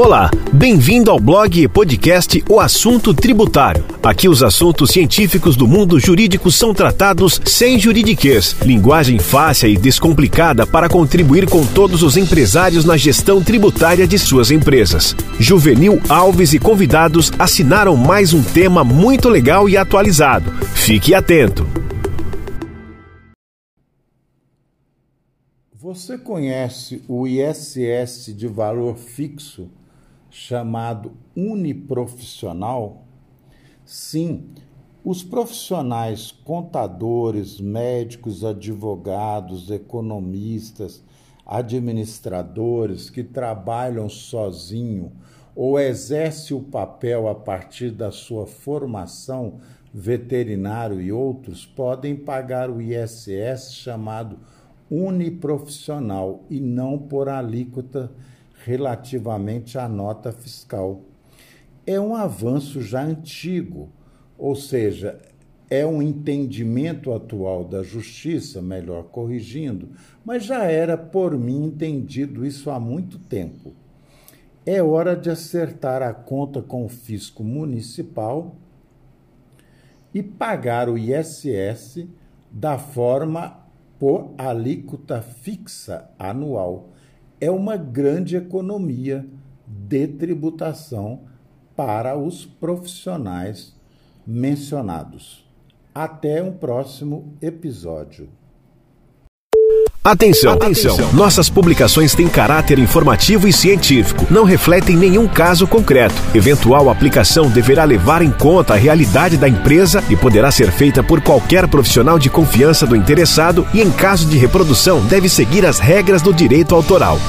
Olá, bem-vindo ao blog e podcast O Assunto Tributário. Aqui os assuntos científicos do mundo jurídico são tratados sem juridiquês, linguagem fácil e descomplicada para contribuir com todos os empresários na gestão tributária de suas empresas. Juvenil Alves e convidados assinaram mais um tema muito legal e atualizado. Fique atento. Você conhece o ISS de valor fixo chamado uniprofissional? Sim, os profissionais contadores, médicos, advogados, economistas, administradores que trabalham sozinho ou exercem o papel a partir da sua formação veterinário e outros podem pagar o ISS chamado uniprofissional e não por alíquota relativamente à nota fiscal. É um avanço já antigo, ou seja, é um entendimento atual da justiça, melhor corrigindo, mas já era por mim entendido isso há muito tempo. É hora de acertar a conta com o fisco municipal e pagar o ISS da forma por alíquota fixa anual é uma grande economia de tributação para os profissionais mencionados. Até um próximo episódio. Atenção, atenção! Nossas publicações têm caráter informativo e científico, não refletem nenhum caso concreto. Eventual aplicação deverá levar em conta a realidade da empresa e poderá ser feita por qualquer profissional de confiança do interessado e, em caso de reprodução, deve seguir as regras do direito autoral.